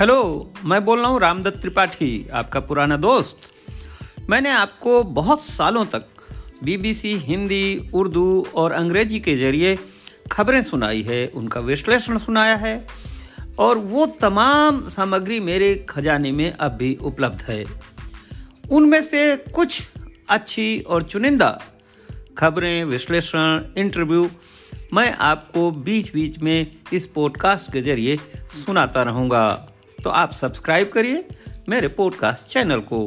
Hello, मैं बोल रहा हूँ रामदत्त त्रिपाठी, आपका पुराना दोस्त। मैंने आपको बहुत सालों तक बीबीसी हिंदी, उर्दू और अंग्रेज़ी के ज़रिए खबरें सुनाई है, उनका विश्लेषण सुनाया है, और वो तमाम सामग्री मेरे खजाने में अब भी उपलब्ध है। उनमें से कुछ अच्छी और चुनिंदा खबरें, विश्लेषण, इंटरव्यू मैं आपको बीच बीच में इस पॉडकास्ट के ज़रिए सुनाता रहूँगा। तो आप सब्सक्राइब करिए मेरे पॉडकास्ट चैनल को।